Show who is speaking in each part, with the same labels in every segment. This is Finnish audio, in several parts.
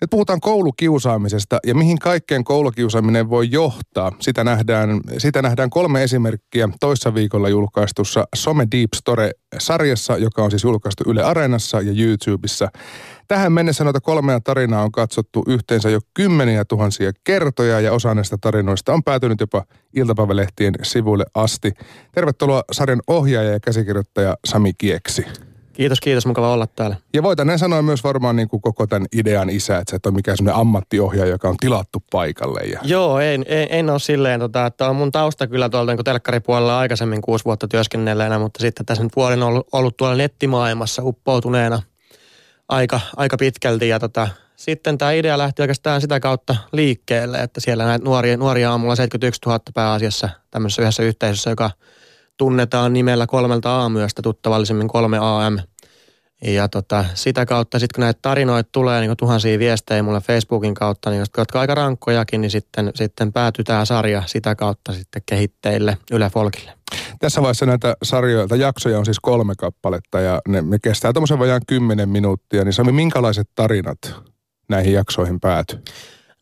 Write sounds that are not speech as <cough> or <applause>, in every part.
Speaker 1: Nyt puhutaan koulukiusaamisesta ja mihin kaikkeen koulukiusaaminen voi johtaa. Sitä nähdään, sitä nähdään kolme esimerkkiä toissa viikolla julkaistussa Some Deep Story-sarjassa, joka on siis julkaistu Yle Areenassa ja YouTubessa. Tähän mennessä noita kolmea tarinaa on katsottu yhteensä jo kymmeniä tuhansia kertoja ja osa näistä tarinoista on päätynyt jopa iltapäivälehtien sivuille asti. Tervetuloa sarjan ohjaaja ja käsikirjoittaja Sami Kieksi.
Speaker 2: Kiitos, kiitos. Mukava olla täällä.
Speaker 1: Ja voitaneen sanoa myös varmaan niin kuin koko tämän idean isä, että sä et ole mikään sellainen ammattiohjaaja, joka on tilattu paikalle. Ja...
Speaker 2: Joo, en, en, en ole silleen, tota, että on mun tausta kyllä tuolta niin telkkaripuolella aikaisemmin kuusi vuotta työskennelleenä, mutta sitten tässä nyt vuoden on ollut, ollut tuolla nettimaailmassa uppoutuneena aika, aika pitkälti. Ja tota, sitten tämä idea lähti oikeastaan sitä kautta liikkeelle, että siellä näitä nuoria, nuoria aamulla 71 000 pääasiassa tämmöisessä yhdessä yhteisössä, joka – tunnetaan nimellä kolmelta aamuyöstä tuttavallisemmin 3 AM. Ja tota, sitä kautta sitten kun näitä tarinoita tulee niin tuhansia viestejä mulle Facebookin kautta, niin jotka aika rankkojakin, niin sitten, sitten päätyy tämä sarja sitä kautta sitten kehitteille Yle Folkille.
Speaker 1: Tässä vaiheessa näitä sarjoja, jaksoja on siis kolme kappaletta ja ne, ne kestää tuommoisen vajaan kymmenen minuuttia. Niin Sami, minkälaiset tarinat näihin jaksoihin päätyy?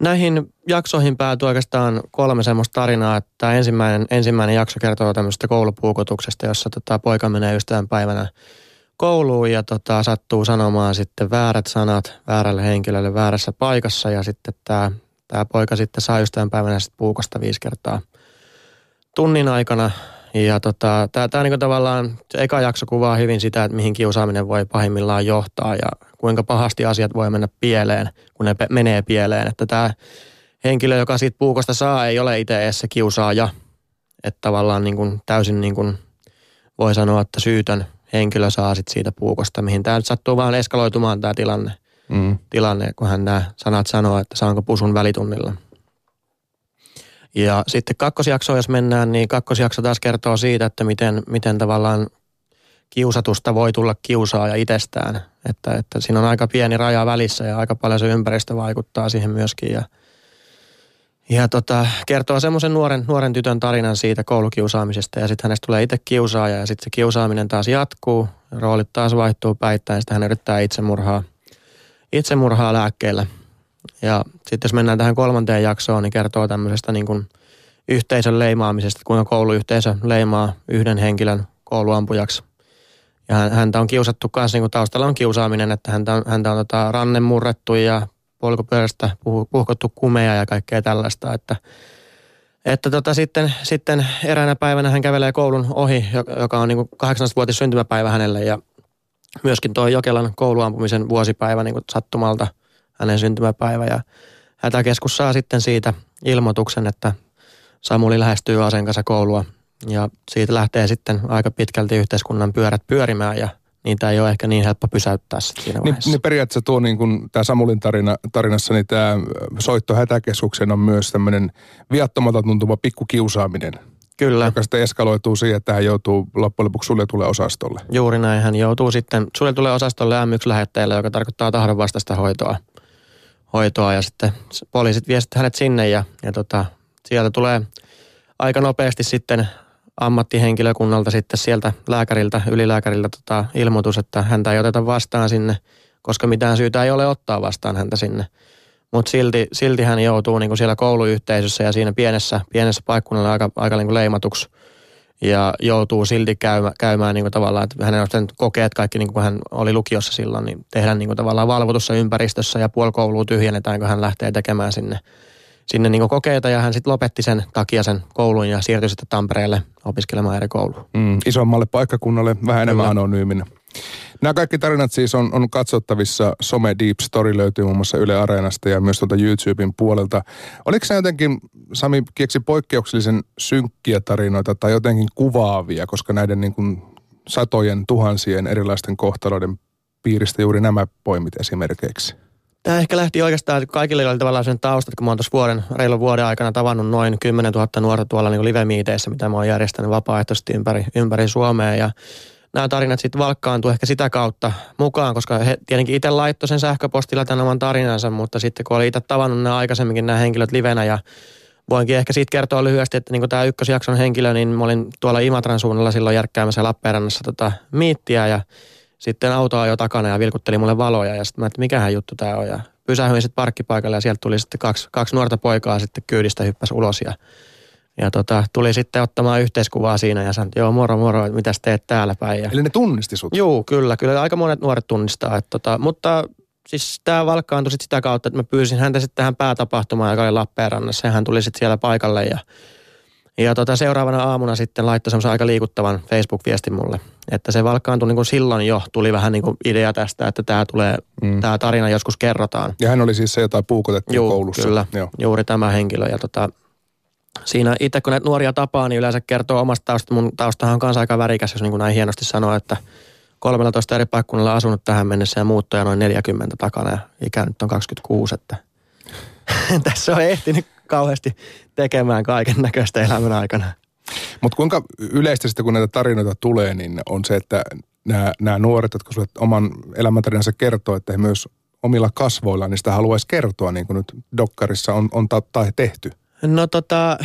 Speaker 2: Näihin jaksoihin päätyy oikeastaan kolme semmoista tarinaa, että ensimmäinen, ensimmäinen jakso kertoo tämmöisestä koulupuukotuksesta, jossa tota, poika menee ystävän päivänä kouluun ja tota, sattuu sanomaan sitten väärät sanat väärälle henkilölle väärässä paikassa ja sitten tämä, tämä poika sitten saa ystävän päivänä sitten puukosta viisi kertaa tunnin aikana ja tota, tämä, tämä niin tavallaan, se eka jakso kuvaa hyvin sitä, että mihin kiusaaminen voi pahimmillaan johtaa ja kuinka pahasti asiat voi mennä pieleen, kun ne menee pieleen. Että tämä henkilö, joka siitä puukosta saa, ei ole itse edes se kiusaaja. Että tavallaan niin kuin täysin niin kuin voi sanoa, että syytön henkilö saa sit siitä puukosta, mihin tämä nyt sattuu vaan eskaloitumaan tämä tilanne, mm. tilanne, kun hän nämä sanat sanoo, että saanko pusun välitunnilla. Ja sitten kakkosjakso, jos mennään, niin kakkosjakso taas kertoo siitä, että miten, miten tavallaan kiusatusta voi tulla kiusaaja itsestään. Että, että siinä on aika pieni raja välissä ja aika paljon se ympäristö vaikuttaa siihen myöskin. Ja, ja tota, kertoo semmoisen nuoren, nuoren tytön tarinan siitä koulukiusaamisesta ja sitten hänestä tulee itse kiusaaja ja sitten se kiusaaminen taas jatkuu. Roolit taas vaihtuu päittäin ja sitten hän yrittää itsemurhaa, itsemurhaa lääkkeellä. Ja sitten jos mennään tähän kolmanteen jaksoon, niin kertoo tämmöisestä niin kuin yhteisön leimaamisesta, kuinka kouluyhteisö leimaa yhden henkilön kouluampujaksi. Ja häntä on kiusattu kanssa, niin kuin taustalla on kiusaaminen, että häntä on, häntä on tota, ranne murrettu ja polkupyörästä puh, puhkottu kumeja ja kaikkea tällaista, että että tota, sitten, sitten eräänä päivänä hän kävelee koulun ohi, joka on niin 18-vuotis syntymäpäivä hänelle ja myöskin tuo Jokelan kouluampumisen vuosipäivä niin sattumalta – hänen syntymäpäivä ja hätäkeskus saa sitten siitä ilmoituksen, että Samuli lähestyy aseen kanssa koulua ja siitä lähtee sitten aika pitkälti yhteiskunnan pyörät pyörimään ja niitä ei ole ehkä niin helppo pysäyttää siinä
Speaker 1: niin, niin periaatteessa tuo niin kuin tämä Samulin tarina, tarinassa, niin tämä soitto hätäkeskuksen on myös tämmöinen viattomalta tuntuva pikkukiusaaminen.
Speaker 2: Kyllä.
Speaker 1: Joka sitten eskaloituu siihen, että hän joutuu loppujen lopuksi suljetulle osastolle.
Speaker 2: Juuri näin. Hän joutuu sitten suljetulle osastolle M1-lähetteelle, joka tarkoittaa tahdonvastaista hoitoa hoitoa ja sitten poliisit vie sitten hänet sinne ja, ja tota, sieltä tulee aika nopeasti sitten ammattihenkilökunnalta sitten sieltä lääkäriltä, ylilääkäriltä tota, ilmoitus, että häntä ei oteta vastaan sinne, koska mitään syytä ei ole ottaa vastaan häntä sinne. Mutta silti, silti hän joutuu niin kuin siellä kouluyhteisössä ja siinä pienessä, pienessä paikkunnalla aika, aika niin kuin leimatuksi – ja joutuu silti käymä, käymään niin kuin tavallaan, että hänen on kokeet kaikki, niin kuin hän oli lukiossa silloin, niin tehdään niin kuin tavallaan valvotussa ympäristössä ja puolikoulua tyhjennetään, kun hän lähtee tekemään sinne, sinne niin kokeita ja hän sitten lopetti sen takia sen koulun ja siirtyi sitten Tampereelle opiskelemaan eri kouluun.
Speaker 1: Mm, isommalle paikkakunnalle, vähän enemmän anonyymin. Nämä kaikki tarinat siis on, on katsottavissa. Some Deep Story löytyy muun muassa Yle Areenasta ja myös tuolta YouTuben puolelta. Oliko se jotenkin, Sami keksi poikkeuksellisen synkkiä tarinoita tai jotenkin kuvaavia, koska näiden niin kuin satojen tuhansien erilaisten kohtaloiden piiristä juuri nämä poimit esimerkiksi?
Speaker 2: Tämä ehkä lähti oikeastaan, että kaikille oli tavallaan sen taustat, kun mä oon tuossa vuoden, reilun vuoden aikana tavannut noin 10 000 nuorta tuolla niin live-miiteissä, mitä mä oon järjestänyt vapaaehtoisesti ympäri, ympäri Suomea. Ja nämä tarinat sitten valkkaantuu ehkä sitä kautta mukaan, koska he tietenkin itse laittoi sen sähköpostilla tämän oman tarinansa, mutta sitten kun oli itse tavannut nämä aikaisemminkin nämä henkilöt livenä ja voinkin ehkä siitä kertoa lyhyesti, että niin tämä ykkösjakson henkilö, niin mä olin tuolla Imatran suunnalla silloin järkkäämässä Lappeenrannassa tota miittiä ja sitten auto jo takana ja vilkutteli mulle valoja ja sitten mä että mikähän juttu tämä on ja pysähyin sitten parkkipaikalle ja sieltä tuli sitten kaksi, kaksi nuorta poikaa sitten kyydistä hyppäs ulos ja ja tota, tuli sitten ottamaan yhteiskuvaa siinä ja sanoi, joo moro moro, mitä teet täällä päin. Ja...
Speaker 1: Eli ne tunnisti sut?
Speaker 2: Joo, kyllä, kyllä aika monet nuoret tunnistaa. Että tota, mutta siis tämä valkkaantui sitten sitä kautta, että mä pyysin häntä sitten tähän päätapahtumaan, joka oli Lappeenrannassa ja hän tuli sitten siellä paikalle ja ja tota, seuraavana aamuna sitten laittoi semmoisen aika liikuttavan Facebook-viestin mulle, että se valkkaantui niin kuin silloin jo, tuli vähän niin kuin idea tästä, että tämä tulee, mm. tämä tarina joskus kerrotaan.
Speaker 1: Ja hän oli siis se, jota puukotettiin Juu, koulussa.
Speaker 2: kyllä, Joo. juuri tämä henkilö. Ja tota, siinä itse kun näitä nuoria tapaa, niin yleensä kertoo omasta taustasta. Mun taustahan on kanssa aika värikäs, jos niin kuin näin hienosti sanoo, että 13 eri paikkunnalla asunut tähän mennessä ja muuttoja noin 40 takana ja ikä nyt on 26, että <laughs> tässä on ehtinyt kauheasti tekemään kaiken näköistä elämän aikana.
Speaker 1: Mutta kuinka yleistä sitten, kun näitä tarinoita tulee, niin on se, että nämä, nämä nuoret, jotka sinulle oman elämäntarinansa kertoo, että he myös omilla kasvoillaan niin sitä haluaisi kertoa, niin kuin nyt Dokkarissa on, on ta- tai tehty?
Speaker 2: No tota,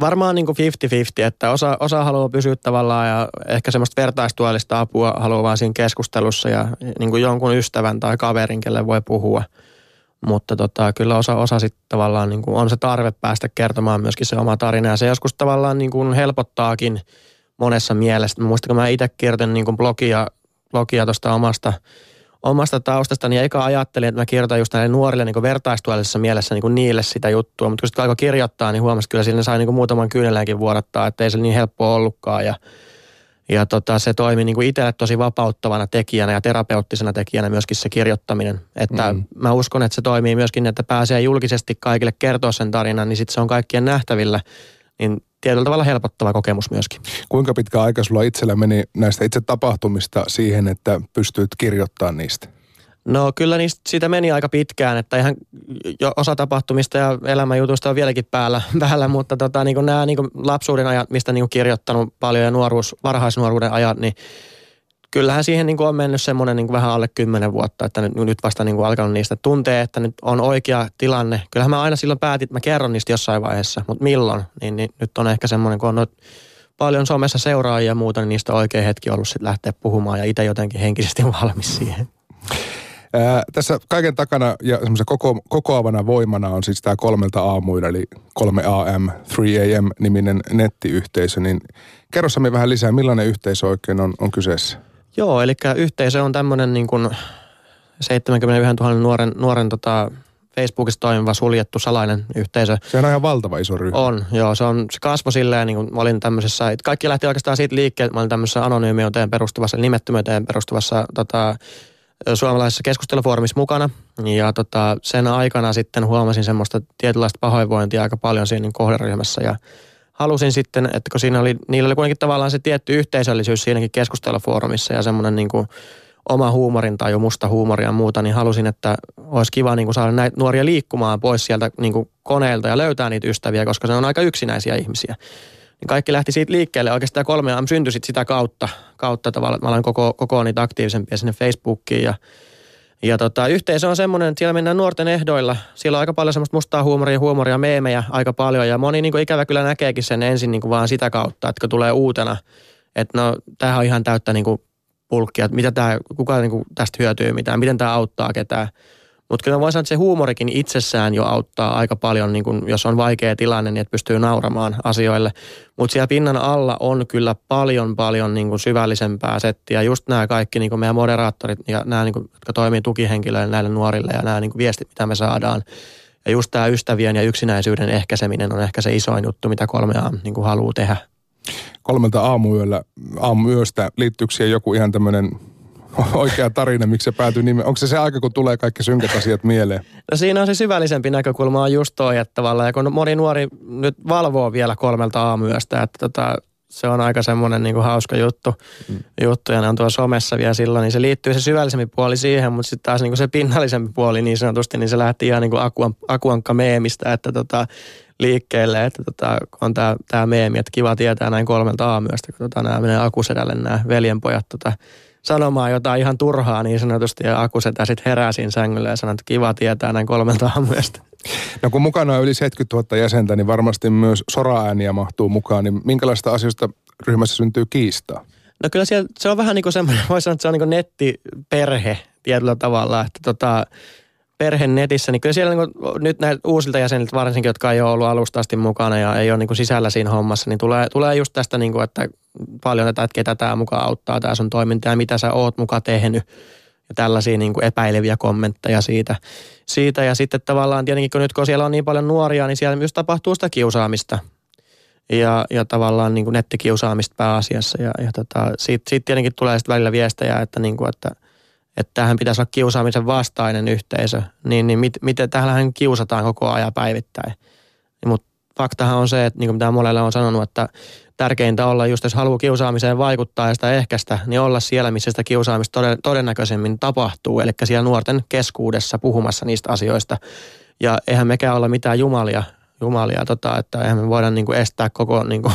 Speaker 2: varmaan niin kuin 50-50, että osa, osa haluaa pysyä tavallaan ja ehkä semmoista vertaistuellista apua haluaa vaan siinä keskustelussa ja niin kuin jonkun ystävän tai kaverin, kelle voi puhua – mutta tota, kyllä osa, osa sitten tavallaan niin kuin on se tarve päästä kertomaan myöskin se oma tarina. Ja se joskus tavallaan niin kuin helpottaakin monessa mielessä. Muistan, kun mä itse kirjoitin niin kuin blogia, blogia tuosta omasta, omasta taustasta, niin eikä ajattelin, että mä kirjoitan just näille nuorille niin vertaistuellisessa mielessä niin kuin niille sitä juttua. Mutta kun sitten alkoi kirjoittaa, niin huomasi kyllä sillä sai niin kuin muutaman kyynelänkin vuodattaa, että ei se niin helppoa ollutkaan. Ja ja tota, se toimi niin kuin itselle tosi vapauttavana tekijänä ja terapeuttisena tekijänä myöskin se kirjoittaminen. Että mm. mä uskon, että se toimii myöskin, että pääsee julkisesti kaikille kertoa sen tarinan, niin sitten se on kaikkien nähtävillä. Niin tietyllä tavalla helpottava kokemus myöskin.
Speaker 1: Kuinka pitkä aika sulla itsellä meni näistä itse tapahtumista siihen, että pystyt kirjoittamaan niistä?
Speaker 2: No kyllä niistä, siitä meni aika pitkään, että ihan jo osa tapahtumista ja elämänjutuista on vieläkin päällä, <laughs> päällä mutta tota, niin nämä niin lapsuuden ajat, mistä niin kirjoittanut paljon ja nuoruus, varhaisnuoruuden ajat, niin kyllähän siihen niin on mennyt semmoinen niin vähän alle kymmenen vuotta, että nyt, nyt vasta niin alkanut niistä tuntee, että nyt on oikea tilanne. Kyllähän mä aina silloin päätin, että mä kerron niistä jossain vaiheessa, mutta milloin, niin, niin nyt on ehkä semmoinen, kun on paljon somessa seuraajia ja muuta, niin niistä on oikea hetki ollut sitten lähteä puhumaan ja itse jotenkin henkisesti <laughs> valmis siihen.
Speaker 1: Ää, tässä kaiken takana ja semmoisen koko, kokoavana voimana on siis tämä kolmelta aamuilla, eli 3 AM, 3 AM niminen nettiyhteisö. Niin kerro Sami vähän lisää, millainen yhteisö oikein on, on kyseessä?
Speaker 2: Joo, eli yhteisö on tämmöinen niin kuin 71 000 nuoren, nuoren tota, Facebookissa toimiva suljettu salainen yhteisö.
Speaker 1: Se on ihan valtava iso ryhmä.
Speaker 2: On, joo. Se, on, se kasvoi silleen, niin kuin mä olin tämmöisessä, kaikki lähti oikeastaan siitä liikkeelle, että mä olin tämmöisessä anonyymiyteen perustuvassa, nimettömyyteen perustuvassa tota, suomalaisessa keskustelufoorumissa mukana. Ja tota, sen aikana sitten huomasin semmoista tietynlaista pahoinvointia aika paljon siinä niin kohderyhmässä ja halusin sitten, että kun siinä oli, niillä oli kuitenkin tavallaan se tietty yhteisöllisyys siinäkin keskustelufoorumissa ja semmoinen niin kuin oma huumorin tai musta huumoria ja muuta, niin halusin, että olisi kiva niin kuin saada näitä nuoria liikkumaan pois sieltä niin kuin koneilta ja löytää niitä ystäviä, koska se on aika yksinäisiä ihmisiä niin kaikki lähti siitä liikkeelle. Oikeastaan kolme AM syntyi sit sitä kautta, kautta tavallaan, että mä aloin koko, koko niitä aktiivisempia sinne Facebookiin ja ja tota, yhteisö on semmoinen, että siellä mennään nuorten ehdoilla. Siellä on aika paljon semmoista mustaa huumoria, huumoria, meemejä aika paljon. Ja moni niin kuin ikävä kyllä näkeekin sen ensin niin kuin vaan sitä kautta, että kun tulee uutena, että no tämähän on ihan täyttä niin kuin pulkkia, että mitä tämä, kuka niin kuin tästä hyötyy mitään, miten tämä auttaa ketään. Mutta kyllä voin sanoa, että se huumorikin itsessään jo auttaa aika paljon, niin kun, jos on vaikea tilanne, niin että pystyy nauramaan asioille. Mutta siellä pinnan alla on kyllä paljon, paljon niin kuin syvällisempää settiä. Just nämä kaikki niin meidän moderaattorit ja nämä, niin kuin, jotka toimii tukihenkilöille näille nuorille ja nämä niin viestit, mitä me saadaan. Ja just tämä ystävien ja yksinäisyyden ehkäiseminen on ehkä se isoin juttu, mitä kolmea niin haluaa tehdä.
Speaker 1: Kolmelta aamuyöllä, aamuyöstä liittyykö siihen joku ihan tämmöinen <laughs> oikea tarina, miksi se päätyi nimeen? Onko se se aika, kun tulee kaikki synkät asiat mieleen?
Speaker 2: No siinä on se syvällisempi näkökulma on just toi, että tavallaan, ja kun moni nuori nyt valvoo vielä kolmelta aamuyöstä, että tota, se on aika semmoinen niin kuin hauska juttu, mm. juttu, ja ne on tuolla somessa vielä silloin, niin se liittyy se syvällisempi puoli siihen, mutta sitten taas niin kuin se pinnallisempi puoli niin sanotusti, niin se lähti ihan niin kuin akuan, akuankka meemistä, että tota, liikkeelle, että tota, on tämä tää meemi, että kiva tietää näin kolmelta aamuyöstä, kun tota, nämä menee akusedälle nämä veljenpojat tota, sanomaan jotain ihan turhaa niin sanotusti ja Akusetä sitten herää siinä sängyllä ja sanoo, että kiva tietää näin kolmelta aamuyöstä.
Speaker 1: No kun mukana on yli 70 000 jäsentä, niin varmasti myös soraääniä mahtuu mukaan, niin minkälaista asioista ryhmässä syntyy kiistaa?
Speaker 2: No kyllä siellä, se on vähän niin kuin semmoinen, voisi sanoa, että se on niin kuin nettiperhe tietyllä tavalla, että tota, perhe netissä, niin kyllä siellä niin kuin, nyt näitä uusilta jäseniltä varsinkin, jotka ei ole ollut alusta asti mukana ja ei ole niin kuin sisällä siinä hommassa, niin tulee, tulee just tästä, niin kuin, että paljon tätä, että ketä tämä mukaan auttaa, tämä sun toiminta ja mitä sä oot mukaan tehnyt ja tällaisia niin kuin epäileviä kommentteja siitä. siitä. Ja sitten tavallaan tietenkin, kun nyt kun siellä on niin paljon nuoria, niin siellä myös tapahtuu sitä kiusaamista ja, ja tavallaan niin kuin nettikiusaamista pääasiassa. Ja, ja tota, siitä, siitä tietenkin tulee sitten välillä viestejä, että, niin kuin, että, että tähän pitäisi olla kiusaamisen vastainen yhteisö. Niin, niin mit, miten tähän kiusataan koko ajan päivittäin. Mutta faktahan on se, että niin kuin mitä monelle on sanonut, että tärkeintä olla just, jos haluaa kiusaamiseen vaikuttaa ja sitä ehkäistä, niin olla siellä, missä sitä kiusaamista todennäköisemmin tapahtuu. Eli siellä nuorten keskuudessa puhumassa niistä asioista. Ja eihän mekään olla mitään jumalia, jumalia tota, että eihän me voida niin kuin estää koko niin kuin,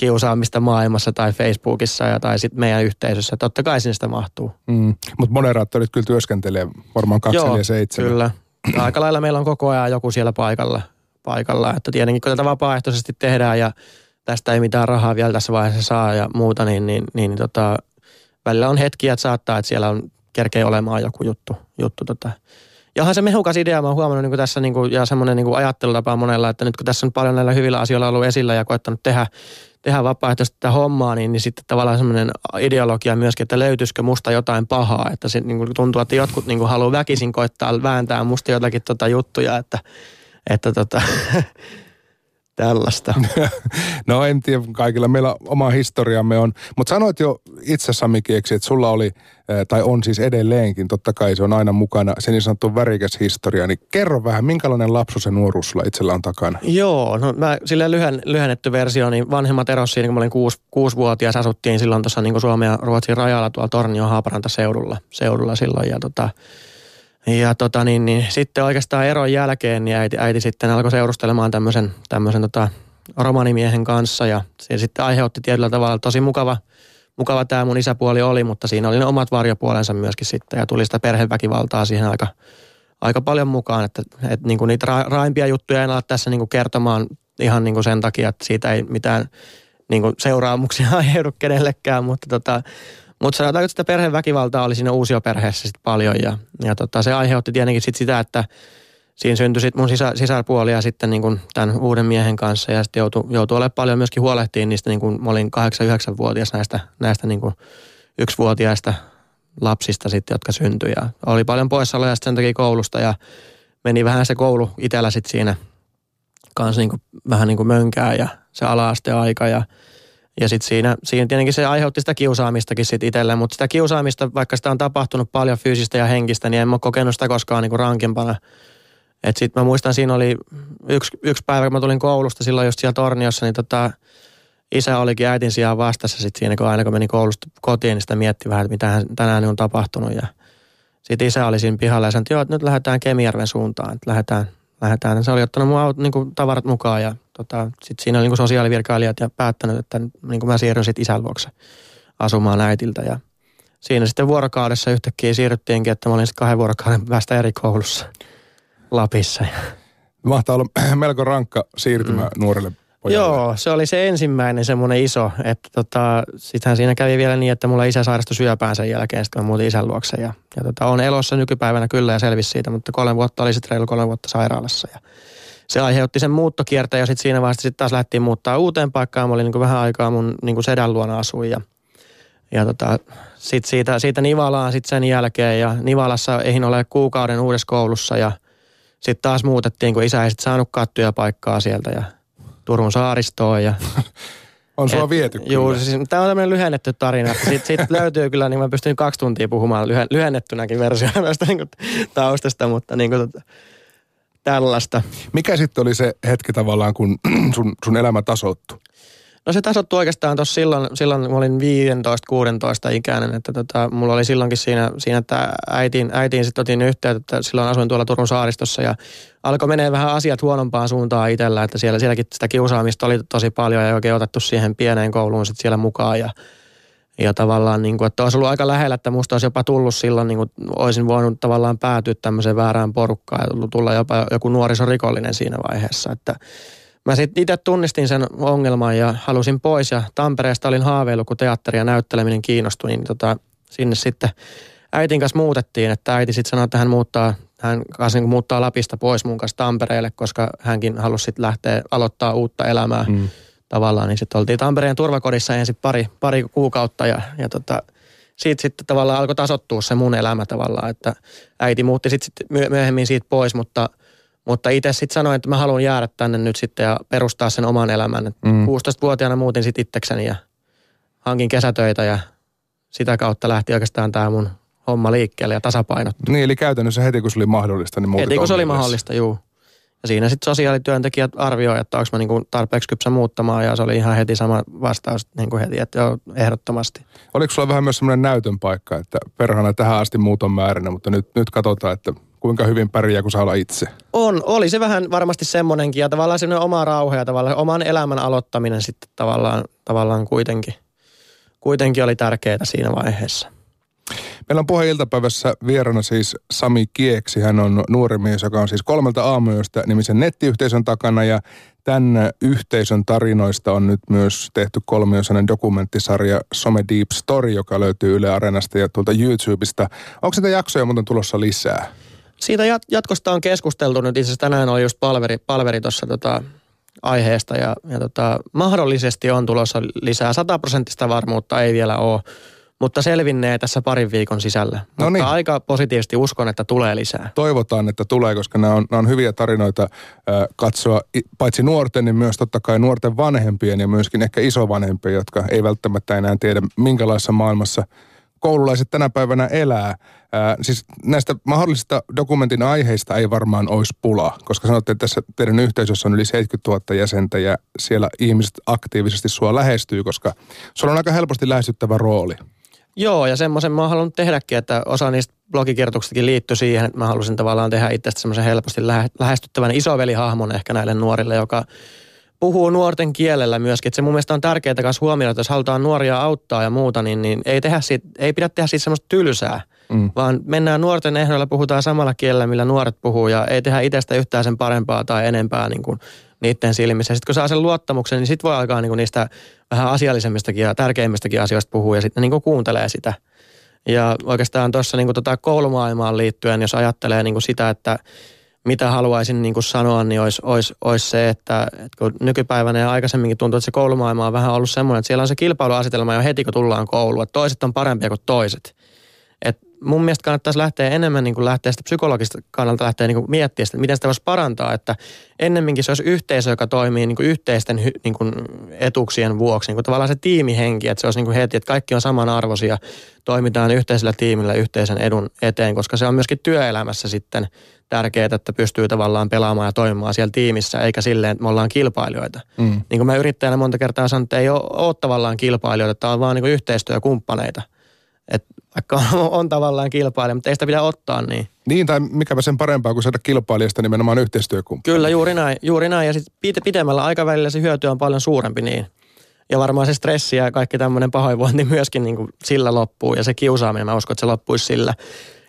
Speaker 2: kiusaamista maailmassa tai Facebookissa ja, tai sitten meidän yhteisössä. Totta kai sinne sitä mahtuu.
Speaker 1: Mm. Mutta moderaattorit kyllä työskentelee varmaan
Speaker 2: 24 kyllä. Aika lailla meillä on koko ajan joku siellä paikalla. paikalla. Että tietenkin kun tätä vapaaehtoisesti tehdään ja tästä ei mitään rahaa vielä tässä vaiheessa saa ja muuta, niin, niin, niin, niin tota, välillä on hetkiä, että saattaa, että siellä on kerkeä olemaan joku juttu. juttu tota. Ja onhan se mehukas idea, mä oon huomannut niin tässä niin kuin, ja semmoinen niin ajattelutapa monella, että nyt kun tässä on paljon näillä hyvillä asioilla ollut esillä ja koettanut tehdä, tehdä vapaaehtoisesti tätä hommaa, niin, niin sitten tavallaan semmoinen ideologia myöskin, että löytyisikö musta jotain pahaa. Että se niin kuin tuntuu, että jotkut niin kuin haluaa väkisin koittaa vääntää musta jotakin tota juttuja, että, että tota, <laughs> tällaista. <laughs>
Speaker 1: no en tiedä, kaikilla meillä oma historiamme on. Mutta sanoit jo itse Sami Kieksi, että sulla oli, tai on siis edelleenkin, totta kai se on aina mukana, se niin sanottu värikäs historia. Niin kerro vähän, minkälainen lapsuus ja nuoruus sulla itsellä on takana?
Speaker 2: Joo, no mä silleen lyhyen, lyhennetty versio, niin vanhemmat erosi siinä, kun mä olin kuusi, kuusivuotias, asuttiin silloin tuossa niin Suomen ja Ruotsin rajalla tuolla Tornion Haaparanta seudulla, seudulla silloin. Ja tota, ja tota niin, niin, sitten oikeastaan eron jälkeen niin äiti, äiti sitten alkoi seurustelemaan tämmöisen, tämmöisen tota, romanimiehen kanssa ja se sitten aiheutti tietyllä tavalla tosi mukava, mukava tämä mun isäpuoli oli, mutta siinä oli ne omat varjopuolensa myöskin sitten ja tuli sitä perheväkivaltaa siihen aika, aika paljon mukaan, että, että niin kuin niitä ra, raimpia juttuja en ala tässä niin kuin kertomaan ihan niin kuin sen takia, että siitä ei mitään niin kuin seuraamuksia <laughs> aiheudu kenellekään, mutta tota, mutta sanotaan, että sitä perheväkivaltaa oli siinä uusioperheessä sit paljon ja, ja tota, se aiheutti tietenkin sit sitä, että siinä syntyi sit mun sisä, sisarpuolia sitten niin kuin tämän uuden miehen kanssa ja sitten joutui, joutui olemaan paljon myöskin huolehtiin niistä, niin kuin mä olin 8-9-vuotias näistä, näistä niin kuin yksivuotiaista lapsista sitten, jotka syntyi ja oli paljon poissaoloja sen takia koulusta ja meni vähän se koulu itsellä sitten siinä kanssa niin kuin, vähän niin kuin mönkää ja se ala-asteaika ja ja sitten siinä, siinä tietenkin se aiheutti sitä kiusaamistakin sitten itselleen, mutta sitä kiusaamista, vaikka sitä on tapahtunut paljon fyysistä ja henkistä, niin en mä kokenut sitä koskaan niinku rankempana. Et sitten mä muistan, siinä oli yksi, yksi päivä, kun mä tulin koulusta silloin just siellä Torniossa, niin tota, isä olikin äitin sijaan vastassa sitten siinä, kun aina kun meni koulusta kotiin, niin sitä mietti vähän, että mitä tänään on tapahtunut. Ja sitten isä oli siinä pihalla ja sanoi, että joo, nyt lähdetään Kemijärven suuntaan, että lähdetään, lähdetään. Se oli ottanut mun niin kuin, tavarat mukaan ja tota, sit siinä oli niin sosiaalivirkailijat ja päättänyt, että niin mä siirryn sitten isän luokse asumaan äitiltä. Ja siinä sitten vuorokaudessa yhtäkkiä siirryttiinkin, että mä olin sitten kahden vuorokauden päästä eri koulussa Lapissa.
Speaker 1: Mahtaa olla <clears throat> melko rankka siirtymä mm. nuorelle pojalle.
Speaker 2: Joo, se oli se ensimmäinen semmoinen iso, että tota, sittenhän siinä kävi vielä niin, että mulla isä sairastui syöpään sen jälkeen, sitten mä muutin isän luokse ja, ja tota, on elossa nykypäivänä kyllä ja selvisi siitä, mutta kolme vuotta oli sitten reilu kolme vuotta sairaalassa ja se aiheutti sen muuttokierteen ja sitten siinä vaiheessa sitten taas lähtiin muuttaa uuteen paikkaan. Mä olin niin vähän aikaa mun niin sedän luona asuin ja, ja tota, sitten siitä, siitä Nivalaan sitten sen jälkeen ja Nivalassa eihin ole kuukauden uudessa koulussa ja sitten taas muutettiin, kun isä ei sitten saanutkaan työpaikkaa sieltä ja Turun saaristoon ja <laughs>
Speaker 1: on sua Et, viety kyllä. Juu,
Speaker 2: siis, tämä on tämmöinen lyhennetty tarina. Sitten sit löytyy kyllä, niin mä pystyn kaksi tuntia puhumaan lyhennettynäkin versiona tästä niin taustasta, mutta niin kuin, tota, tällaista.
Speaker 1: Mikä sitten oli se hetki tavallaan, kun <clears throat> sun, sun elämä tasoittui?
Speaker 2: No se tasoittui oikeastaan tuossa silloin, silloin mä olin 15-16 ikäinen, että tota, mulla oli silloinkin siinä, siinä että äitiin, äitiin sitten otin yhteyttä, että silloin asuin tuolla Turun saaristossa ja alkoi menee vähän asiat huonompaan suuntaan itsellä, että siellä, sielläkin sitä kiusaamista oli tosi paljon ja oikein otettu siihen pieneen kouluun sitten siellä mukaan ja ja tavallaan, niin kuin, että olisi ollut aika lähellä, että musta olisi jopa tullut silloin, niin kuin, olisin voinut tavallaan päätyä tämmöiseen väärään porukkaan ja tulla jopa joku nuorisorikollinen siinä vaiheessa. Että mä sitten itse tunnistin sen ongelman ja halusin pois ja Tampereesta olin haaveillut, kun teatteri ja näytteleminen kiinnostui, niin tota, sinne sitten äitin kanssa muutettiin, että äiti sitten sanoi, että hän muuttaa, hän kanssa niin muuttaa Lapista pois mun kanssa Tampereelle, koska hänkin halusi sitten lähteä aloittaa uutta elämää mm. Tavallaan. Niin sitten oltiin Tampereen turvakodissa ensin pari, pari kuukautta ja, ja tota, siitä sitten tavallaan alkoi tasottua se mun elämä tavallaan, että äiti muutti sitten sit myöhemmin siitä pois, mutta, mutta itse sitten sanoin, että mä haluan jäädä tänne nyt sitten ja perustaa sen oman elämän. Mm. 16-vuotiaana muutin sitten itsekseni ja hankin kesätöitä ja sitä kautta lähti oikeastaan tämä mun homma liikkeelle ja tasapainottu.
Speaker 1: Niin, eli käytännössä heti kun se oli mahdollista, niin
Speaker 2: Heti kun se oli mahdollista, juu. Ja siinä sitten sosiaalityöntekijät arvioivat, että onko mä niinku tarpeeksi kypsä muuttamaan ja se oli ihan heti sama vastaus niinku heti, että joo, ehdottomasti.
Speaker 1: Oliko sulla vähän myös semmoinen näytön paikka, että perhana tähän asti muuton määrinä, mutta nyt, nyt katsotaan, että kuinka hyvin pärjää, kun saa olla itse?
Speaker 2: On, oli se vähän varmasti semmoinenkin ja tavallaan semmoinen oma rauha ja tavallaan oman elämän aloittaminen sitten tavallaan, tavallaan kuitenkin, kuitenkin oli tärkeää siinä vaiheessa.
Speaker 1: Meillä on puheiltapäivässä vierana siis Sami Kieksi. Hän on nuori mies, joka on siis kolmelta aamuyöstä nimisen nettiyhteisön takana ja tämän yhteisön tarinoista on nyt myös tehty kolmiosainen dokumenttisarja Some Deep Story, joka löytyy Yle Areenasta ja tuolta YouTubesta. Onko sitä jaksoja muuten tulossa lisää?
Speaker 2: Siitä jatkosta on keskusteltu nyt. Itse tänään oli just palveri, palveri tuossa tota aiheesta ja, ja tota, mahdollisesti on tulossa lisää. Sataprosenttista varmuutta ei vielä ole mutta selvinnee tässä parin viikon sisällä. No mutta niin. aika positiivisesti uskon, että tulee lisää.
Speaker 1: Toivotaan, että tulee, koska nämä on, nämä on hyviä tarinoita äh, katsoa paitsi nuorten, niin myös totta kai nuorten vanhempien ja myöskin ehkä isovanhempien, jotka ei välttämättä enää tiedä, minkälaisessa maailmassa koululaiset tänä päivänä elää. Ää, siis näistä mahdollisista dokumentin aiheista ei varmaan olisi pula, koska sanotte, että tässä teidän yhteisössä on yli 70 000 jäsentä ja siellä ihmiset aktiivisesti sua lähestyy, koska sulla on aika helposti lähestyttävä rooli.
Speaker 2: Joo, ja semmoisen mä oon halunnut tehdäkin, että osa niistä blogikirjoituksistakin liittyi siihen, että mä halusin tavallaan tehdä itsestä semmoisen helposti lähestyttävän isovelihahmon ehkä näille nuorille, joka puhuu nuorten kielellä myöskin. Että se mun mielestä on tärkeää myös huomioida, että jos halutaan nuoria auttaa ja muuta, niin, niin ei, tehdä siitä, ei pidä tehdä siitä semmoista tylsää. Mm. Vaan mennään nuorten ehdoilla, puhutaan samalla kielellä, millä nuoret puhuu ja ei tehdä itsestä yhtään sen parempaa tai enempää niin kuin niiden silmissä. Sitten kun saa sen luottamuksen, niin sitten voi alkaa niin kuin niistä vähän asiallisemmistakin ja tärkeimmistäkin asioista puhua ja sitten niin kuin kuuntelee sitä. Ja oikeastaan tuossa niin tota koulumaailmaan liittyen, jos ajattelee niin kuin sitä, että mitä haluaisin niin kuin sanoa, niin olisi, olisi, olisi se, että, että kun nykypäivänä ja aikaisemminkin tuntuu, että se koulumaailma on vähän ollut semmoinen, että siellä on se kilpailuasetelma jo heti, kun tullaan kouluun, että toiset on parempia kuin toiset mun mielestä kannattaisi lähteä enemmän niin kuin lähteä sitä psykologista kannalta lähteä niin kuin miettiä sitä, miten sitä voisi parantaa, että ennemminkin se olisi yhteisö, joka toimii niin kuin yhteisten niin kuin etuksien vuoksi, niin kuin tavallaan se tiimihenki, että se olisi niin kuin heti, että kaikki on samanarvoisia, toimitaan yhteisellä tiimillä yhteisen edun eteen, koska se on myöskin työelämässä sitten tärkeää, että pystyy tavallaan pelaamaan ja toimimaan siellä tiimissä, eikä silleen, että me ollaan kilpailijoita. Mm. Niin kuin mä yrittäjänä monta kertaa sanon, että ei ole, ole tavallaan kilpailijoita, että on vaan niin kuin yhteistyökumppaneita. Et vaikka <laughs> on tavallaan kilpailija, mutta ei sitä pidä ottaa niin.
Speaker 1: Niin, tai mikäpä sen parempaa kuin saada kilpailijasta nimenomaan yhteistyökumppani.
Speaker 2: Kyllä, juuri näin. Juuri näin. Ja sitten pidemmällä aikavälillä se hyöty on paljon suurempi niin. Ja varmaan se stressi ja kaikki tämmöinen pahoinvointi <laughs> myöskin niin kuin sillä loppuu. Ja se kiusaaminen, mä uskon, että se loppuisi sillä.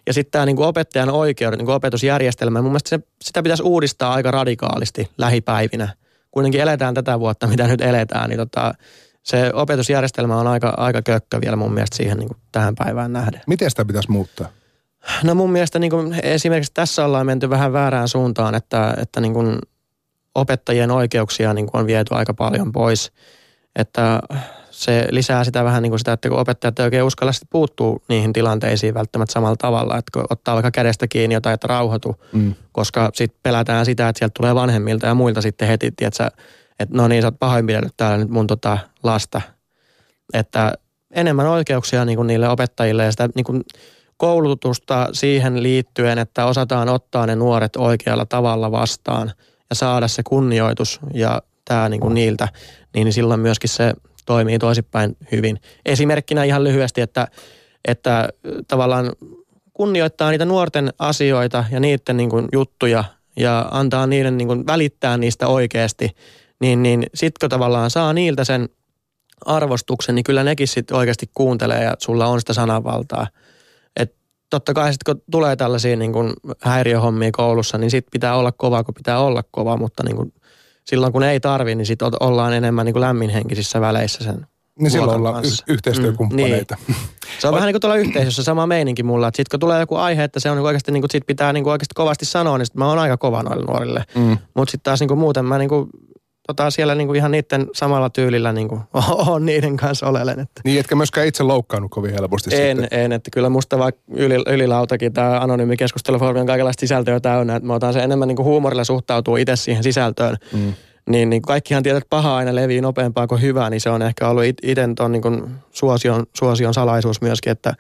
Speaker 2: Ja sitten tämä niin opettajan oikeudet, niin opetusjärjestelmä, mun mielestä se, sitä pitäisi uudistaa aika radikaalisti lähipäivinä. Kuitenkin eletään tätä vuotta, <laughs> mitä nyt eletään, niin tota, se opetusjärjestelmä on aika, aika kökkö vielä mun mielestä siihen niin kuin tähän päivään nähden.
Speaker 1: Miten sitä pitäisi muuttaa?
Speaker 2: No mun mielestä niin kuin esimerkiksi tässä ollaan menty vähän väärään suuntaan, että, että niin kuin opettajien oikeuksia niin kuin on viety aika paljon pois. Että se lisää sitä vähän niin kuin sitä, että kun opettajat ei oikein uskalla sitten puuttuu niihin tilanteisiin välttämättä samalla tavalla, että kun ottaa vaikka kädestä kiinni jotain, että rauhoitu, mm. koska sitten pelätään sitä, että sieltä tulee vanhemmilta ja muilta sitten heti, että että no niin, sä oot pahoinpidellyt täällä nyt mun tota lasta. Että enemmän oikeuksia niin kuin niille opettajille ja sitä niin kuin koulutusta siihen liittyen, että osataan ottaa ne nuoret oikealla tavalla vastaan ja saada se kunnioitus ja tämä niin kuin niiltä, niin silloin myöskin se toimii toisinpäin hyvin. Esimerkkinä ihan lyhyesti, että, että tavallaan kunnioittaa niitä nuorten asioita ja niiden niin kuin juttuja ja antaa niiden niin kuin välittää niistä oikeasti – niin, niin sitten kun tavallaan saa niiltä sen arvostuksen, niin kyllä nekin sitten oikeasti kuuntelee ja sulla on sitä sananvaltaa. Et totta kai sitten kun tulee tällaisia niin kun häiriöhommia koulussa, niin sitten pitää olla kova, kun pitää olla kova, mutta niin kun silloin kun ei tarvi, niin sitten ollaan enemmän niin lämminhenkisissä väleissä sen
Speaker 1: Niin silloin ollaan y- yhteistyökumppaneita. Mm,
Speaker 2: niin. Se on vähän niin kuin tuolla yhteisössä sama meininki mulla, että sitten kun tulee joku aihe, että se on niin oikeasti, niin kuin, sit pitää niin kuin oikeasti kovasti sanoa, niin sit mä oon aika kova noille nuorille. Mm. Mutta sitten taas niin kuin muuten mä niin kuin tota, siellä niinku ihan niiden samalla tyylillä niinku <laughs> on niiden kanssa olelen. Että.
Speaker 1: Niin, etkä myöskään itse loukkaannut kovin helposti
Speaker 2: En, sitten. en, että kyllä musta vaikka yli, ylilautakin tämä anonyymi keskustelufoorumi on kaikenlaista sisältöä täynnä, että mä otan sen enemmän niinku huumorilla suhtautuu itse siihen sisältöön. Mm. Niin, niin kaikkihan tietää, että paha aina levii nopeampaa kuin hyvää, niin se on ehkä ollut itse tuon niin suosion, suosion salaisuus myöskin, että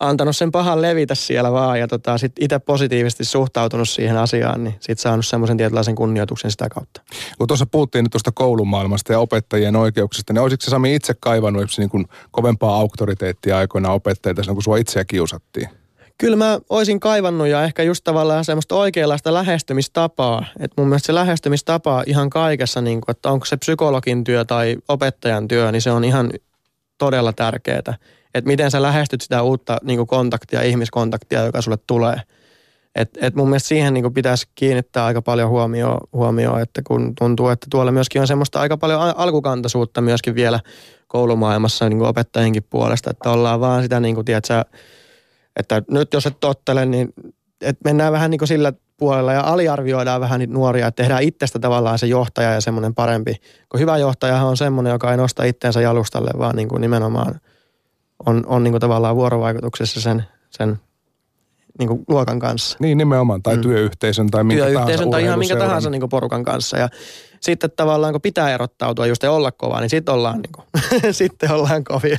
Speaker 2: antanut sen pahan levitä siellä vaan ja tota, sitten itse positiivisesti suhtautunut siihen asiaan, niin sitten saanut semmoisen tietynlaisen kunnioituksen sitä kautta.
Speaker 1: Kun tuossa puhuttiin nyt tuosta koulumaailmasta ja opettajien oikeuksista, niin olisiko se Sami itse kaivannut niin kuin kovempaa auktoriteettia aikoina opettajilta silloin, kun sua itseä kiusattiin?
Speaker 2: Kyllä mä olisin kaivannut ja ehkä just tavallaan semmoista oikeanlaista lähestymistapaa. Että mun mielestä se lähestymistapa ihan kaikessa, niin kuin, että onko se psykologin työ tai opettajan työ, niin se on ihan todella tärkeää että miten sä lähestyt sitä uutta niin kontaktia, ihmiskontaktia, joka sulle tulee. Et, et mun mielestä siihen niin pitäisi kiinnittää aika paljon huomioon, huomioon, että kun tuntuu, että tuolla myöskin on semmoista aika paljon alkukantaisuutta myöskin vielä koulumaailmassa niin opettajienkin puolesta, että ollaan vaan sitä niin kuin, tiedätkö, että nyt jos et tottele, niin että mennään vähän niin kuin sillä puolella ja aliarvioidaan vähän niitä nuoria, että tehdään itsestä tavallaan se johtaja ja semmoinen parempi. Kun hyvä johtaja on semmoinen, joka ei nosta itteensä jalustalle, vaan niin kuin nimenomaan – on, on niin kuin tavallaan vuorovaikutuksessa sen, sen niin kuin luokan kanssa.
Speaker 1: Niin nimenomaan, tai mm. työyhteisön tai minkä
Speaker 2: työyhteisön
Speaker 1: tahansa
Speaker 2: tai ihan minkä tahansa niin kuin porukan kanssa. Ja sitten tavallaan kun pitää erottautua, just ei olla kovaa, niin sitten ollaan, niin kuin, <laughs> sitten ollaan kovia.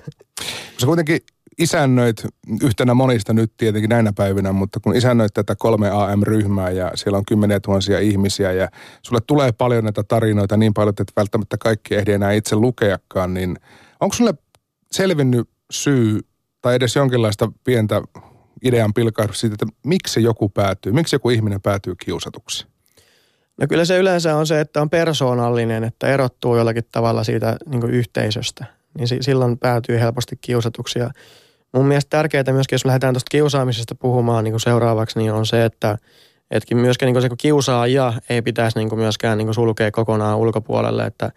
Speaker 1: Sä kuitenkin isännöit yhtenä monista nyt tietenkin näinä päivinä, mutta kun isännöit tätä 3AM-ryhmää ja siellä on kymmeniä tuhansia ihmisiä ja sulle tulee paljon näitä tarinoita niin paljon, että välttämättä kaikki ehdi enää itse lukeakaan, niin onko sulle selvinnyt syy tai edes jonkinlaista pientä idean pilkahdus siitä, että miksi joku päätyy, miksi joku ihminen päätyy kiusatuksi?
Speaker 2: No kyllä se yleensä on se, että on persoonallinen, että erottuu jollakin tavalla siitä niin yhteisöstä. Niin silloin päätyy helposti kiusatuksi. Ja mun mielestä tärkeää myöskin, jos lähdetään tuosta kiusaamisesta puhumaan niin seuraavaksi, niin on se, että etkin myöskin niin se, kun kiusaaja ei pitäisi niin myöskään niin sulkea kokonaan ulkopuolelle. Että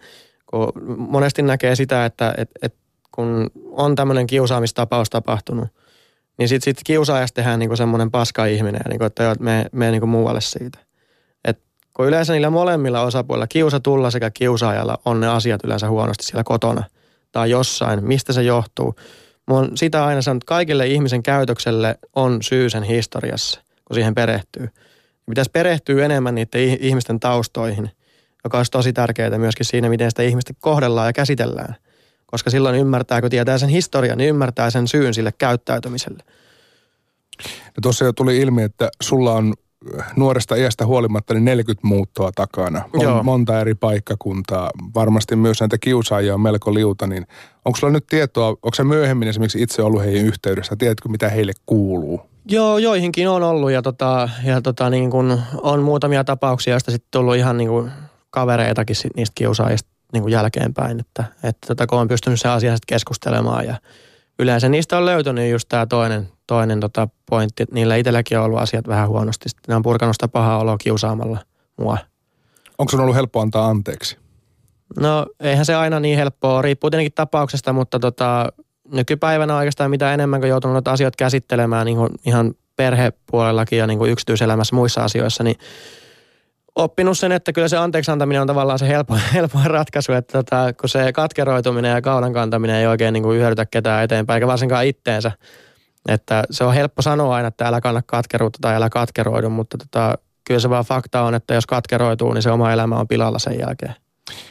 Speaker 2: kun monesti näkee sitä, että et, et kun on tämmöinen kiusaamistapaus tapahtunut, niin sitten sit kiusaajasta tehdään niinku semmoinen paska-ihminen, niinku, että me, me niinku muualle siitä. Et kun yleensä niillä molemmilla osapuolilla, kiusatulla sekä kiusaajalla, on ne asiat yleensä huonosti siellä kotona tai jossain, mistä se johtuu. Mä oon sitä aina sanonut, että kaikille ihmisen käytökselle on syy sen historiassa, kun siihen perehtyy. Pitäisi perehtyä enemmän niiden ihmisten taustoihin, joka olisi tosi tärkeää myöskin siinä, miten sitä ihmistä kohdellaan ja käsitellään koska silloin ymmärtää, kun tietää sen historian, niin ymmärtää sen syyn sille käyttäytymiselle.
Speaker 1: No tuossa jo tuli ilmi, että sulla on nuoresta iästä huolimatta niin 40 muuttoa takana. On monta eri paikkakuntaa. Varmasti myös näitä kiusaajia on melko liuta, niin onko sulla nyt tietoa, onko se myöhemmin esimerkiksi itse ollut heidän yhteydessä? Tiedätkö, mitä heille kuuluu?
Speaker 2: Joo, joihinkin on ollut ja, tota, ja tota, niin kun on muutamia tapauksia, joista sitten tullut ihan niin kuin kavereitakin sit niistä kiusaajista niin kuin jälkeenpäin, että, että tota, kun on pystynyt se asian keskustelemaan ja yleensä niistä on löytynyt just tämä toinen, toinen tota pointti, että niillä itselläkin on ollut asiat vähän huonosti. Sitten ne on purkanut sitä pahaa oloa kiusaamalla mua.
Speaker 1: Onko sun ollut helppo antaa anteeksi?
Speaker 2: No eihän se aina niin helppoa, riippuu tietenkin tapauksesta, mutta tota, nykypäivänä oikeastaan mitä enemmän kuin joutunut noita asioita käsittelemään niin ihan perhepuolellakin ja niin kuin yksityiselämässä muissa asioissa, niin oppinut sen, että kyllä se anteeksi antaminen on tavallaan se helpo, <laughs> helpo ratkaisu, että tota, kun se katkeroituminen ja kaudan kantaminen ei oikein niin kuin yhdytä ketään eteenpäin, eikä varsinkaan itteensä. Että se on helppo sanoa aina, että älä kanna katkeruutta tai älä katkeroidu, mutta tota, kyllä se vaan fakta on, että jos katkeroituu, niin se oma elämä on pilalla sen jälkeen.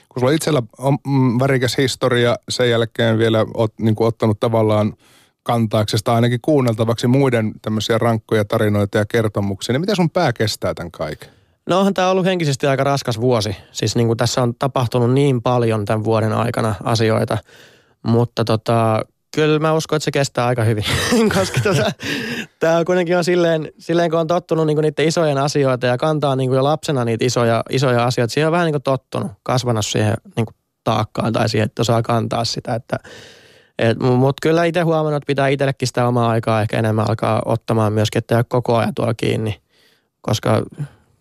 Speaker 1: Kun sulla itsellä on mm, värikäs historia, sen jälkeen vielä oot niin kuin ottanut tavallaan kantaaksesta ainakin kuunneltavaksi muiden tämmöisiä rankkoja tarinoita ja kertomuksia, niin miten sun pää kestää tämän kaiken?
Speaker 2: No onhan tämä ollut henkisesti aika raskas vuosi. Siis niin kuin tässä on tapahtunut niin paljon tämän vuoden aikana asioita, mutta tota, kyllä mä uskon, että se kestää aika hyvin, <laughs> koska tota, tämä kuitenkin on silleen, silleen kun on tottunut niin kuin niiden isojen asioita ja kantaa niin kuin jo lapsena niitä isoja, isoja asioita, siihen on vähän kuin tottunut, kasvanut siihen kuin taakkaan tai siihen, että osaa kantaa sitä, että mutta kyllä itse huomannut, että pitää itsellekin sitä omaa aikaa ehkä enemmän alkaa ottamaan myöskin, että koko ajan tuolla kiinni, koska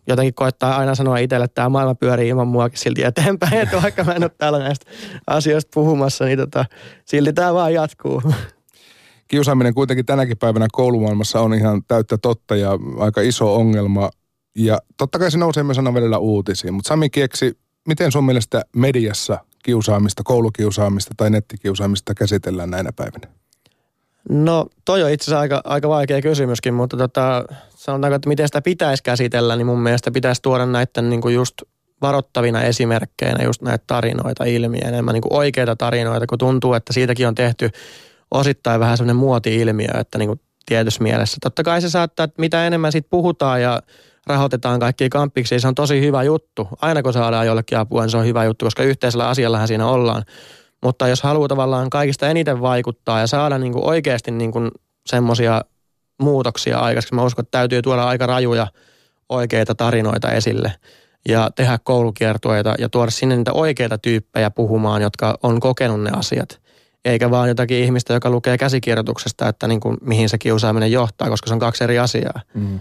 Speaker 2: jotenkin koittaa aina sanoa itselle, että tämä maailma pyörii ilman muakin silti eteenpäin. Että vaikka mä en ole täällä näistä asioista puhumassa, niin tota, silti tämä vaan jatkuu.
Speaker 1: Kiusaaminen kuitenkin tänäkin päivänä koulumaailmassa on ihan täyttä totta ja aika iso ongelma. Ja totta kai se nousee myös aina välillä uutisiin. Mutta Sami Kieksi, miten sun mielestä mediassa kiusaamista, koulukiusaamista tai nettikiusaamista käsitellään näinä päivinä?
Speaker 2: No toi on itse asiassa aika, aika vaikea kysymyskin, mutta tota, sanotaanko, että miten sitä pitäisi käsitellä, niin mun mielestä pitäisi tuoda näiden niin kuin just varoittavina esimerkkeinä just näitä tarinoita ilmi, enemmän niin kuin oikeita tarinoita, kun tuntuu, että siitäkin on tehty osittain vähän semmoinen muoti-ilmiö, että niin kuin tietyssä mielessä. Totta kai se saattaa, että mitä enemmän siitä puhutaan ja rahoitetaan kaikkia kampiksi, se on tosi hyvä juttu. Aina kun saadaan jollekin apua, niin se on hyvä juttu, koska yhteisellä asiallahan siinä ollaan. Mutta jos haluaa tavallaan kaikista eniten vaikuttaa ja saada niin kuin oikeasti niin kuin semmoisia muutoksia aikaiseksi, mä uskon, että täytyy tuoda aika rajuja oikeita tarinoita esille ja tehdä koulukiertueita ja tuoda sinne niitä oikeita tyyppejä puhumaan, jotka on kokenut ne asiat. Eikä vaan jotakin ihmistä, joka lukee käsikirjoituksesta, että niin kuin, mihin se kiusaaminen johtaa, koska se on kaksi eri asiaa. Mm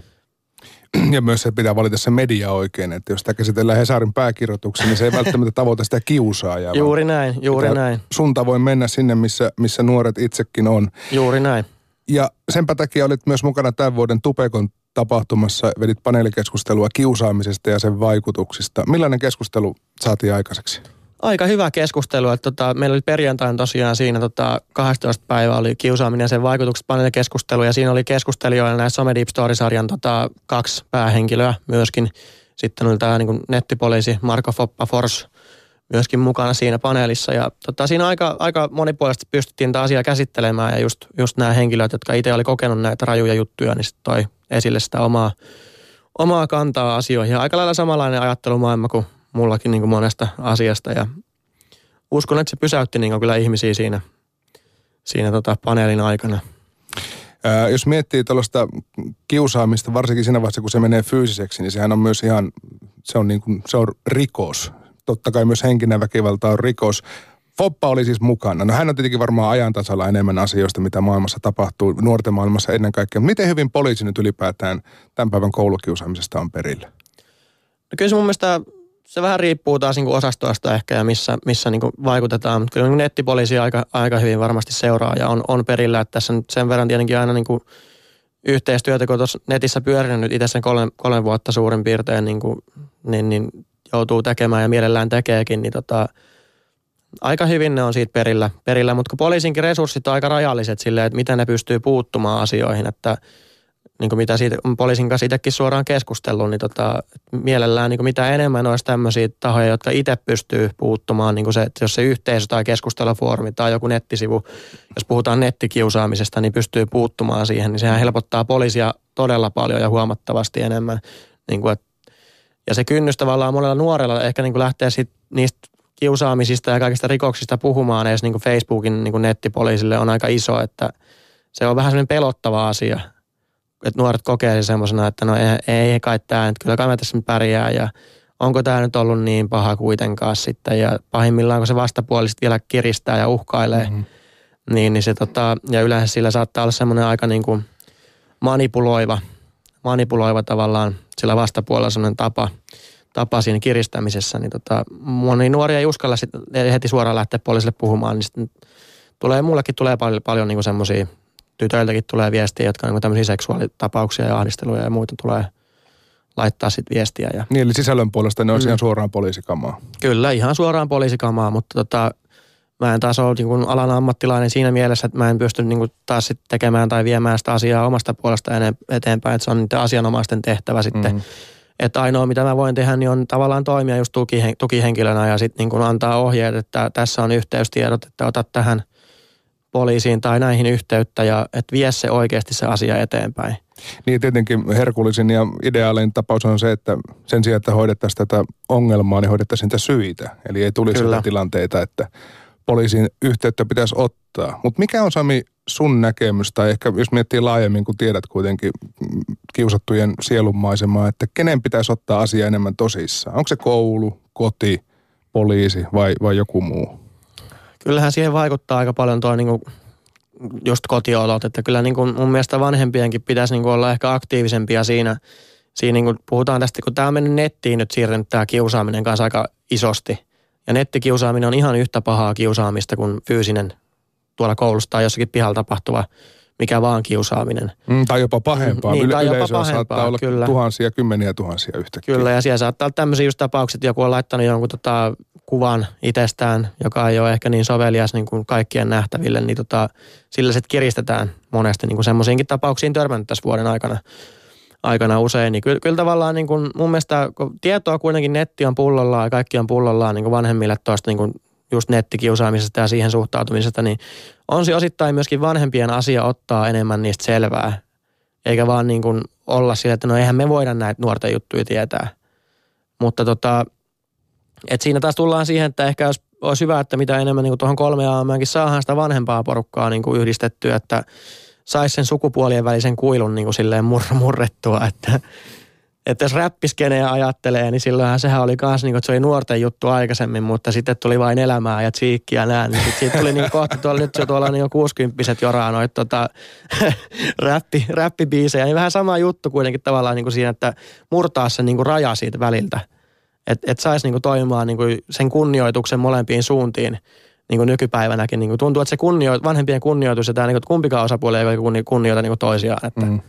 Speaker 1: ja myös se pitää valita se media oikein, että jos sitä käsitellään Hesarin pääkirjoituksen, niin se ei <laughs> välttämättä tavoita sitä kiusaajaa.
Speaker 2: Juuri näin, juuri näin.
Speaker 1: Sun tavoin mennä sinne, missä, missä nuoret itsekin on.
Speaker 2: Juuri näin.
Speaker 1: Ja senpä takia olit myös mukana tämän vuoden Tupekon tapahtumassa, vedit paneelikeskustelua kiusaamisesta ja sen vaikutuksista. Millainen keskustelu saatiin aikaiseksi?
Speaker 2: aika hyvä keskustelu. Että tota, meillä oli perjantaina tosiaan siinä tota, 12 päivää oli kiusaaminen ja sen vaikutukset paneelikeskustelu. Ja siinä oli keskustelijoilla näissä Some Deep Story-sarjan tota, kaksi päähenkilöä myöskin. Sitten oli tämä niin nettipoliisi Marko Foppa Fors myöskin mukana siinä paneelissa. Ja tota, siinä aika, aika monipuolisesti pystyttiin tätä asiaa käsittelemään ja just, just nämä henkilöt, jotka itse oli kokenut näitä rajuja juttuja, niin sitten toi esille sitä omaa, omaa kantaa asioihin. Ja aika lailla samanlainen ajattelumaailma kuin mullakin niin kuin monesta asiasta ja uskon, että se pysäytti niin kuin kyllä ihmisiä siinä, siinä tota paneelin aikana.
Speaker 1: Ää, jos miettii tällaista kiusaamista, varsinkin siinä vaiheessa, kun se menee fyysiseksi, niin sehän on myös ihan, se on, niin kuin, se on rikos. Totta kai myös henkinen väkivalta on rikos. Foppa oli siis mukana. No hän on tietenkin varmaan ajan tasalla enemmän asioista, mitä maailmassa tapahtuu, nuorten maailmassa ennen kaikkea. Miten hyvin poliisi nyt ylipäätään tämän päivän koulukiusaamisesta on perillä?
Speaker 2: No kyllä se mun mielestä se vähän riippuu taas niin osastoista ehkä ja missä, missä niin vaikutetaan. Mutta kyllä niin nettipoliisi aika, aika hyvin varmasti seuraa ja on, on perillä. Että tässä nyt sen verran tietenkin aina niin yhteistyötä, kun tuossa netissä pyörinyt nyt itse sen kolme, kolme vuotta suurin piirtein, niin, kuin, niin, niin joutuu tekemään ja mielellään tekeekin, niin tota, aika hyvin ne on siitä perillä, perillä. mutta kun poliisinkin resurssit on aika rajalliset silleen, että miten ne pystyy puuttumaan asioihin, että – niin kuin mitä siitä poliisin kanssa itsekin suoraan keskustellut, niin tota, mielellään niin kuin mitä enemmän olisi tämmöisiä tahoja, jotka itse pystyy puuttumaan, niin kuin se, että jos se yhteisö tai keskustelufoorumi tai joku nettisivu, jos puhutaan nettikiusaamisesta, niin pystyy puuttumaan siihen, niin sehän helpottaa poliisia todella paljon ja huomattavasti enemmän. Niin kuin, että, ja se kynnys tavallaan monella nuorella ehkä niin kuin lähtee sit niistä kiusaamisista ja kaikista rikoksista puhumaan edes niin kuin Facebookin niin kuin nettipoliisille on aika iso, että se on vähän semmoinen pelottava asia – että nuoret kokee sen semmoisena, että no ei, ei kai tämä, että kyllä kai mä tässä pärjää ja onko tämä nyt ollut niin paha kuitenkaan sitten ja pahimmillaan kun se vastapuoli vielä kiristää ja uhkailee, mm-hmm. niin, niin se tota, ja yleensä sillä saattaa olla semmoinen aika niin kuin manipuloiva, manipuloiva tavallaan sillä vastapuolella semmoinen tapa, tapa siinä kiristämisessä, niin tota, moni nuoria ei uskalla sit heti suoraan lähteä poliisille puhumaan, niin sitten tulee, mullekin tulee paljon, paljon niin semmoisia tytöiltäkin tulee viestiä, jotka on niin tämmöisiä seksuaalitapauksia ja ahdisteluja ja muita tulee laittaa sitten viestiä. Ja...
Speaker 1: Niin, eli sisällön puolesta ne on mm. ihan suoraan poliisikamaa.
Speaker 2: Kyllä, ihan suoraan poliisikamaa, mutta tota, mä en taas ole niin alan ammattilainen siinä mielessä, että mä en pysty niin taas sit tekemään tai viemään sitä asiaa omasta puolesta eteenpäin, että se on niiden asianomaisten tehtävä sitten. Mm. Että ainoa, mitä mä voin tehdä, niin on tavallaan toimia just tukihenkilönä ja sitten niin antaa ohjeet, että tässä on yhteystiedot, että otat tähän – poliisiin tai näihin yhteyttä ja että vie se oikeasti se asia eteenpäin.
Speaker 1: Niin tietenkin herkullisin ja ideaalinen tapaus on se, että sen sijaan, että hoidettaisiin tätä ongelmaa, niin hoidettaisiin niitä syitä. Eli ei tulisi Kyllä. tilanteita, että poliisin yhteyttä pitäisi ottaa. Mutta mikä on Sami sun näkemys, tai ehkä jos miettii laajemmin, kun tiedät kuitenkin kiusattujen sielunmaisemaa, että kenen pitäisi ottaa asia enemmän tosissaan? Onko se koulu, koti, poliisi vai, vai joku muu?
Speaker 2: kyllähän siihen vaikuttaa aika paljon tuo niin just kotiolot, että kyllä niin kuin mun mielestä vanhempienkin pitäisi niin kuin olla ehkä aktiivisempia siinä, siinä niin kuin puhutaan tästä, kun tämä on mennyt nettiin nyt siirtynyt tämä kiusaaminen kanssa aika isosti. Ja nettikiusaaminen on ihan yhtä pahaa kiusaamista kuin fyysinen tuolla koulussa tai jossakin pihalla tapahtuva mikä vaan kiusaaminen.
Speaker 1: Mm, tai jopa pahempaa. Niin, tai jopa pahempaa, saattaa olla kyllä. tuhansia, kymmeniä tuhansia yhtäkkiä.
Speaker 2: Kyllä, ja siellä saattaa olla tämmöisiä just tapauksia, että joku on laittanut jonkun tota, kuvan itsestään, joka ei ole ehkä niin sovelias niin kuin kaikkien nähtäville, niin tota, sillä sitten kiristetään monesti niin kuin semmoisiinkin tapauksiin törmännyt tässä vuoden aikana aikana usein, niin kyllä, kyllä tavallaan niin kuin mun mielestä, kun tietoa kuitenkin netti on pullollaan ja kaikki on pullollaan niin kuin vanhemmille tuosta niin just nettikiusaamisesta ja siihen suhtautumisesta, niin on se osittain myöskin vanhempien asia ottaa enemmän niistä selvää. Eikä vaan niin kuin olla sillä, että no eihän me voida näitä nuorten juttuja tietää. Mutta tota, et siinä taas tullaan siihen, että ehkä olisi, olisi hyvä, että mitä enemmän niin tuohon kolme aameenkin saadaan sitä vanhempaa porukkaa niin kuin yhdistettyä, että saisi sen sukupuolien välisen kuilun niin kuin silleen mur- murrettua, että että jos räppiskenejä ajattelee, niin silloinhan sehän oli kans niin kuin, että se oli nuorten juttu aikaisemmin, mutta sitten tuli vain elämää ja tsiikkiä nää, niin sit siitä tuli niin kohta tuolla, nyt se tuolla niin 60 joraa noita tota, <laughs> räppi, räppibiisejä, niin vähän sama juttu kuitenkin tavallaan niin kuin siinä, että murtaa se niin kuin raja siitä väliltä. Että et saisi niin kuin toimimaan niin kuin sen kunnioituksen molempiin suuntiin niin kuin nykypäivänäkin. Niin kuin tuntuu, että se kunnio, vanhempien kunnioitus ja tämä niin kuin, kumpikaan osapuoli ei kunnioita niin kuin toisiaan. Että. Mm.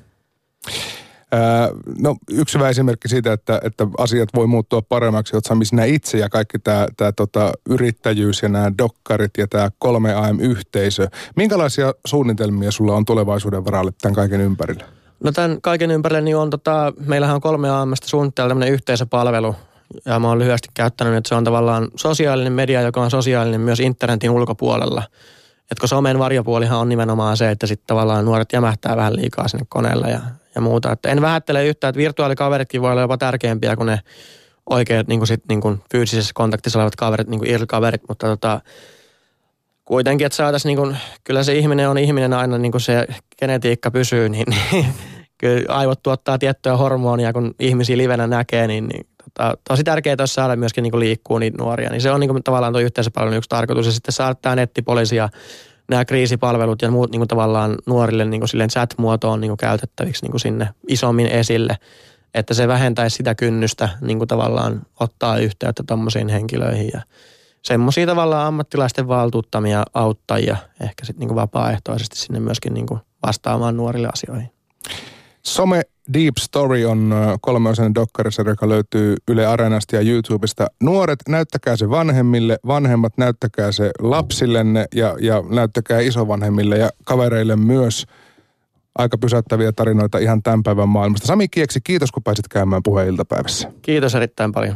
Speaker 1: No yksi hyvä esimerkki siitä, että, että asiat voi muuttua paremmaksi, oot Sami sinä itse ja kaikki tämä, tämä tota, yrittäjyys ja nämä dokkarit ja tämä 3AM-yhteisö. Minkälaisia suunnitelmia sulla on tulevaisuuden varalle tämän kaiken ympärillä?
Speaker 2: No tämän kaiken ympärille niin on, tota, meillähän on kolme aamesta suunnitteilla tämmöinen yhteisöpalvelu, ja mä oon lyhyesti käyttänyt, että se on tavallaan sosiaalinen media, joka on sosiaalinen myös internetin ulkopuolella. Että kun somen varjopuolihan on nimenomaan se, että sitten tavallaan nuoret jämähtää vähän liikaa sinne koneelle ja ja muuta. Että en vähättele yhtään, että virtuaalikaveritkin voi olla jopa tärkeämpiä kuin ne oikeat niin kuin sit, niin kuin fyysisessä kontaktissa olevat kaverit, niin kuin irkaverit, mutta tota, kuitenkin, että saataisiin, niin kuin, kyllä se ihminen on ihminen aina, niin kuin se genetiikka pysyy, niin, niin kyllä aivot tuottaa tiettyä hormonia, kun ihmisiä livenä näkee, niin, niin tota, tosi tärkeää olisi saada myöskin niin liikkuu niitä nuoria. Niin se on niin kuin, tavallaan tuo yhteisöpalvelun yksi tarkoitus. Ja sitten saada tämä nettipoliisi ja nämä kriisipalvelut ja muut niin kuin tavallaan nuorille niin kuin silleen chat-muotoon niin kuin käytettäviksi niin kuin sinne isommin esille, että se vähentäisi sitä kynnystä niin kuin tavallaan ottaa yhteyttä tuommoisiin henkilöihin ja semmoisia tavallaan ammattilaisten valtuuttamia auttajia ehkä sitten niin vapaaehtoisesti sinne myöskin niin kuin vastaamaan nuorille asioihin.
Speaker 1: Some Deep Story on kolmeosainen dokkarisarja, joka löytyy Yle Areenasta ja YouTubesta. Nuoret, näyttäkää se vanhemmille, vanhemmat, näyttäkää se lapsillenne ja, ja näyttäkää isovanhemmille ja kavereille myös. Aika pysäyttäviä tarinoita ihan tämän päivän maailmasta. Sami Kieksi, kiitos kun pääsit käymään puheiltapäivässä.
Speaker 2: Kiitos erittäin paljon.